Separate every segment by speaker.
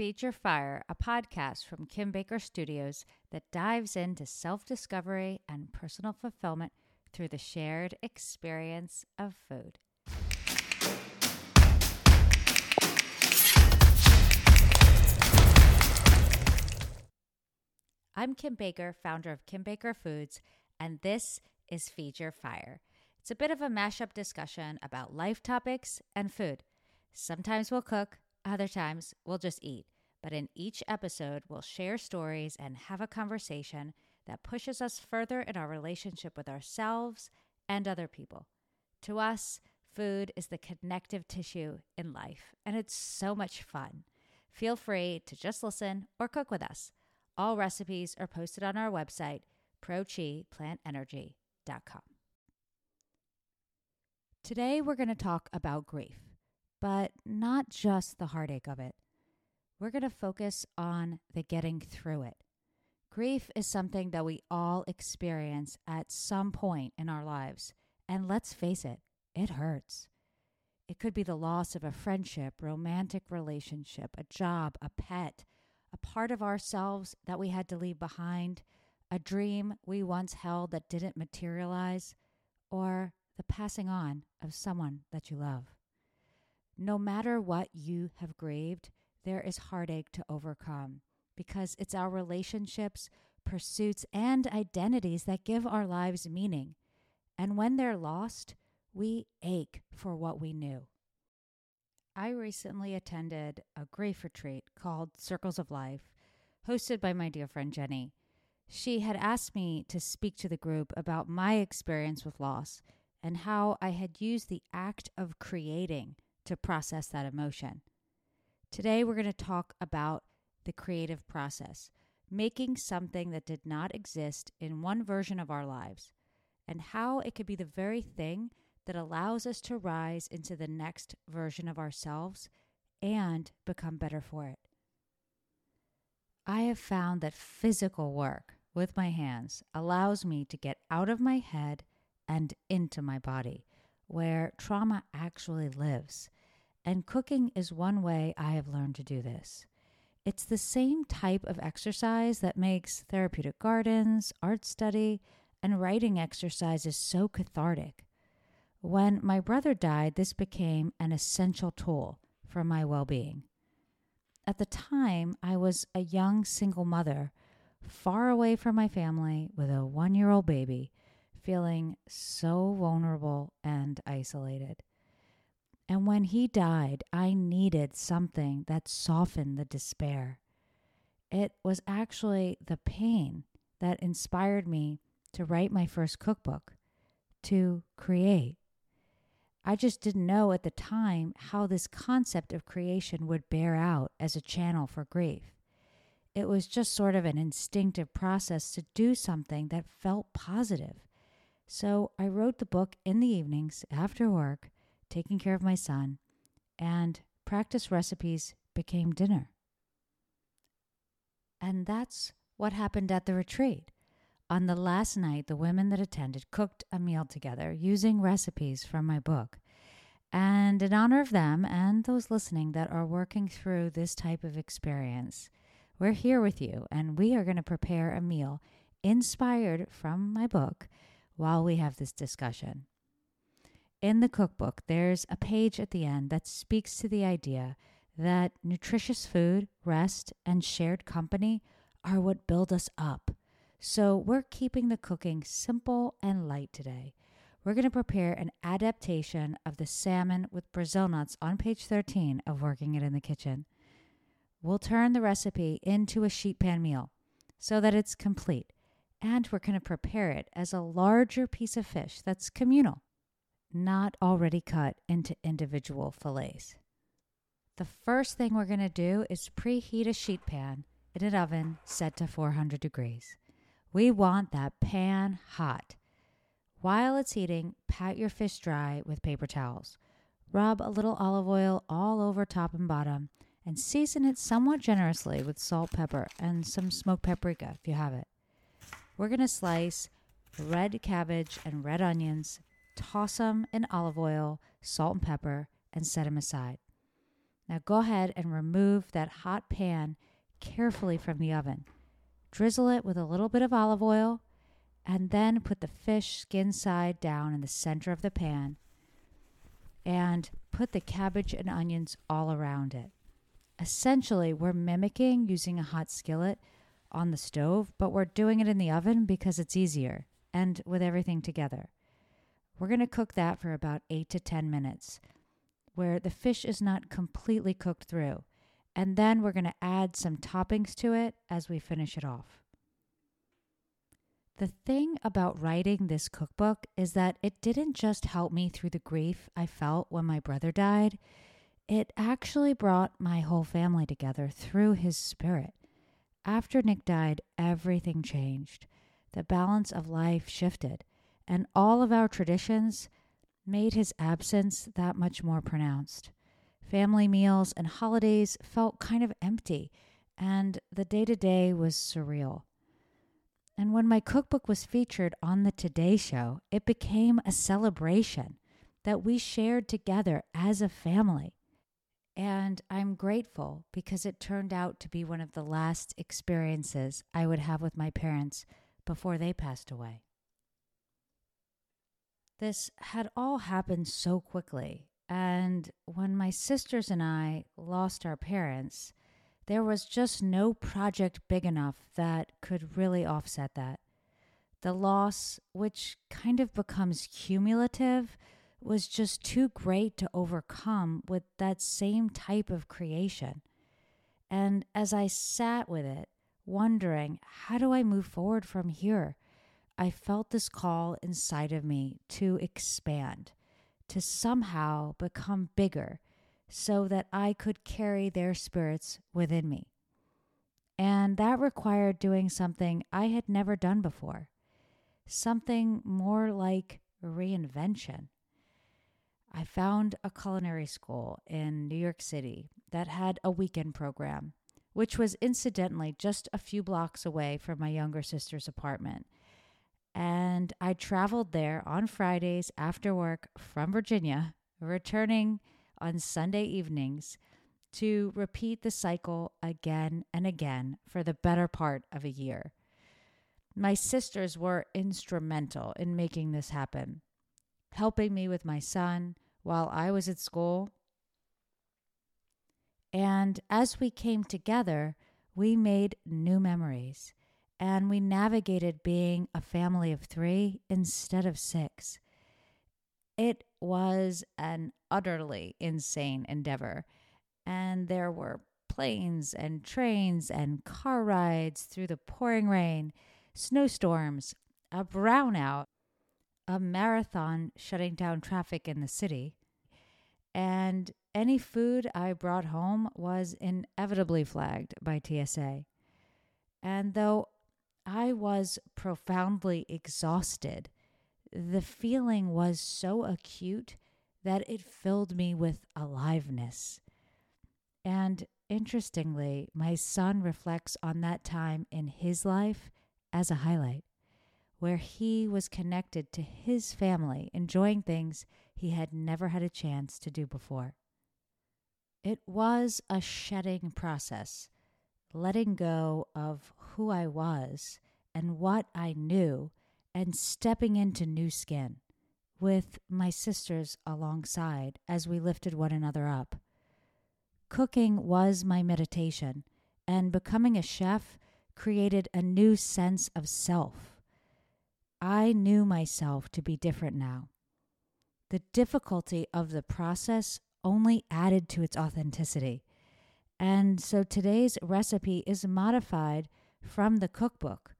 Speaker 1: Feed Your Fire, a podcast from Kim Baker Studios that dives into self discovery and personal fulfillment through the shared experience of food. I'm Kim Baker, founder of Kim Baker Foods, and this is Feed Your Fire. It's a bit of a mashup discussion about life topics and food. Sometimes we'll cook, other times we'll just eat. But in each episode, we'll share stories and have a conversation that pushes us further in our relationship with ourselves and other people. To us, food is the connective tissue in life, and it's so much fun. Feel free to just listen or cook with us. All recipes are posted on our website, prochiplantenergy.com. Today, we're going to talk about grief, but not just the heartache of it. We're going to focus on the getting through it. Grief is something that we all experience at some point in our lives. And let's face it, it hurts. It could be the loss of a friendship, romantic relationship, a job, a pet, a part of ourselves that we had to leave behind, a dream we once held that didn't materialize, or the passing on of someone that you love. No matter what you have grieved, there is heartache to overcome because it's our relationships, pursuits, and identities that give our lives meaning. And when they're lost, we ache for what we knew. I recently attended a grief retreat called Circles of Life, hosted by my dear friend Jenny. She had asked me to speak to the group about my experience with loss and how I had used the act of creating to process that emotion. Today, we're going to talk about the creative process, making something that did not exist in one version of our lives, and how it could be the very thing that allows us to rise into the next version of ourselves and become better for it. I have found that physical work with my hands allows me to get out of my head and into my body, where trauma actually lives and cooking is one way I have learned to do this. It's the same type of exercise that makes therapeutic gardens, art study, and writing exercises so cathartic. When my brother died, this became an essential tool for my well being. At the time, I was a young single mother, far away from my family with a one year old baby, feeling so vulnerable and isolated. And when he died, I needed something that softened the despair. It was actually the pain that inspired me to write my first cookbook, to create. I just didn't know at the time how this concept of creation would bear out as a channel for grief. It was just sort of an instinctive process to do something that felt positive. So I wrote the book in the evenings after work taking care of my son, and practice recipes became dinner. And that's what happened at the retreat. On the last night, the women that attended cooked a meal together using recipes from my book. And in honor of them and those listening that are working through this type of experience, we're here with you and we are going to prepare a meal inspired from my book while we have this discussion. In the cookbook, there's a page at the end that speaks to the idea that nutritious food, rest, and shared company are what build us up. So we're keeping the cooking simple and light today. We're going to prepare an adaptation of the salmon with Brazil nuts on page 13 of Working It in the Kitchen. We'll turn the recipe into a sheet pan meal so that it's complete, and we're going to prepare it as a larger piece of fish that's communal not already cut into individual fillets. The first thing we're going to do is preheat a sheet pan in an oven set to 400 degrees. We want that pan hot. While it's heating, pat your fish dry with paper towels. Rub a little olive oil all over top and bottom and season it somewhat generously with salt, pepper, and some smoked paprika if you have it. We're going to slice red cabbage and red onions toss them in olive oil, salt, and pepper, and set them aside. Now go ahead and remove that hot pan carefully from the oven. Drizzle it with a little bit of olive oil and then put the fish skin side down in the center of the pan and put the cabbage and onions all around it. Essentially, we're mimicking using a hot skillet on the stove, but we're doing it in the oven because it's easier and with everything together. We're going to cook that for about 8 to 10 minutes where the fish is not completely cooked through. And then we're going to add some toppings to it as we finish it off. The thing about writing this cookbook is that it didn't just help me through the grief I felt when my brother died, it actually brought my whole family together through his spirit. After Nick died, everything changed. The balance of life shifted, and all of our traditions made his absence that much more pronounced. Family meals and holidays felt kind of empty, and the day to day was surreal. And when my cookbook was featured on the Today Show, it became a celebration that we shared together as a family. And I'm grateful because it turned out to be one of the last experiences I would have with my parents before they passed away. This had all happened so quickly. And when my sisters and I lost our parents, there was just no project big enough that could really offset that. The loss, which kind of becomes cumulative, was just too great to overcome with that same type of creation. And as I sat with it, wondering, how do I move forward from here? I felt this call inside of me to expand, to somehow become bigger so that I could carry their spirits within me. And that required doing something I had never done before, something more like reinvention. I found a culinary school in New York City that had a weekend program, which was incidentally just a few blocks away from my younger sister's apartment. And I traveled there on Fridays after work from Virginia, returning on Sunday evenings to repeat the cycle again and again for the better part of a year. My sisters were instrumental in making this happen, helping me with my son while I was at school. And as we came together, we made new memories and we navigated being a family of three instead of six. It was an utterly insane endeavor. And there were planes and trains and car rides through the pouring rain, snowstorms, a brownout, a marathon shutting down traffic in the city. And any food I brought home was inevitably flagged by TSA. And though I was profoundly exhausted, the feeling was so acute that it filled me with aliveness. And interestingly, my son reflects on that time in his life as a highlight, where he was connected to his family, enjoying things he had never had a chance to do before. It was a shedding process, letting go of who I was and what I knew, and stepping into new skin with my sisters alongside as we lifted one another up. Cooking was my meditation, and becoming a chef created a new sense of self. I knew myself to be different now. The difficulty of the process only added to its authenticity. And so today's recipe is modified from the cookbook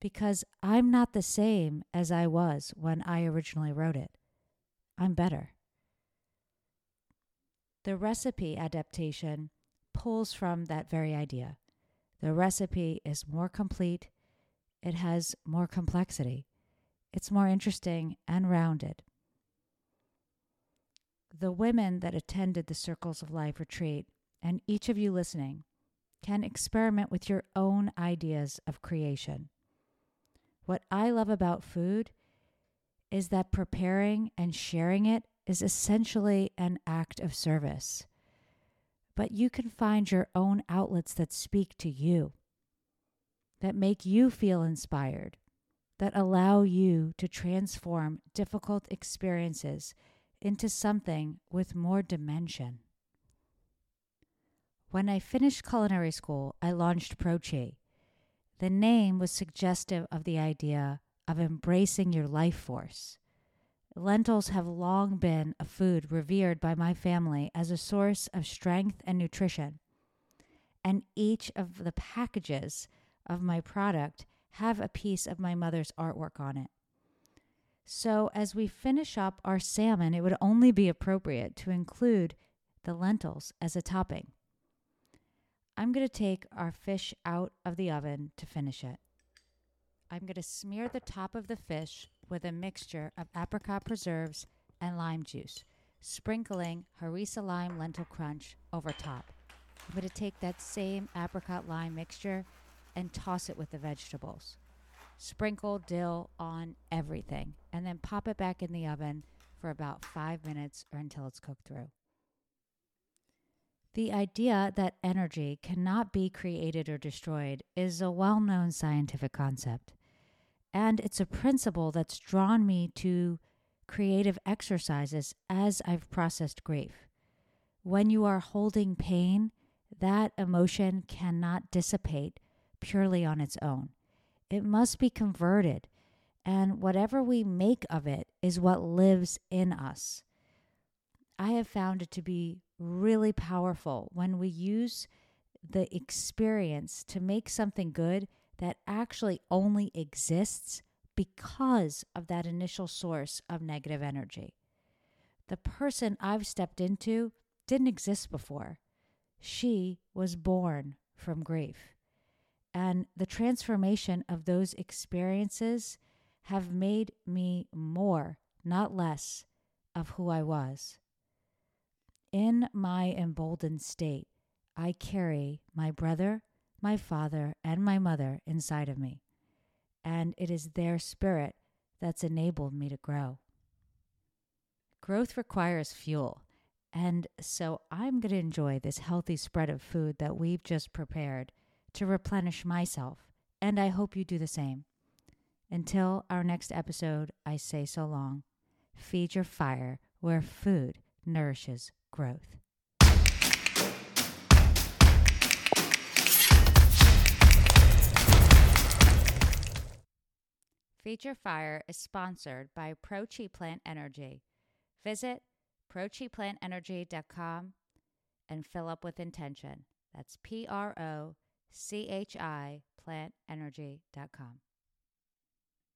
Speaker 1: because I'm not the same as I was when I originally wrote it. I'm better. The recipe adaptation pulls from that very idea. The recipe is more complete, it has more complexity, it's more interesting and rounded. The women that attended the Circles of Life retreat, and each of you listening, can experiment with your own ideas of creation. What I love about food is that preparing and sharing it is essentially an act of service. but you can find your own outlets that speak to you, that make you feel inspired, that allow you to transform difficult experiences into something with more dimension. When I finished culinary school, I launched Prochi. The name was suggestive of the idea of embracing your life force. Lentils have long been a food revered by my family as a source of strength and nutrition. And each of the packages of my product have a piece of my mother's artwork on it. So, as we finish up our salmon, it would only be appropriate to include the lentils as a topping. I'm going to take our fish out of the oven to finish it. I'm going to smear the top of the fish with a mixture of apricot preserves and lime juice, sprinkling harissa lime lentil crunch over top. I'm going to take that same apricot lime mixture and toss it with the vegetables. Sprinkle dill on everything and then pop it back in the oven for about five minutes or until it's cooked through. The idea that energy cannot be created or destroyed is a well known scientific concept. And it's a principle that's drawn me to creative exercises as I've processed grief. When you are holding pain, that emotion cannot dissipate purely on its own. It must be converted, and whatever we make of it is what lives in us. I have found it to be really powerful when we use the experience to make something good that actually only exists because of that initial source of negative energy. The person I've stepped into didn't exist before. She was born from grief. And the transformation of those experiences have made me more, not less, of who I was. In my emboldened state, I carry my brother, my father, and my mother inside of me, and it is their spirit that's enabled me to grow. Growth requires fuel, and so I'm going to enjoy this healthy spread of food that we've just prepared to replenish myself, and I hope you do the same. Until our next episode, I say so long. Feed your fire where food nourishes growth. Feed Your Fire is sponsored by ProChi Plant Energy. Visit prochiplantenergy.com and fill up with intention. That's P R O C H I plantenergy.com.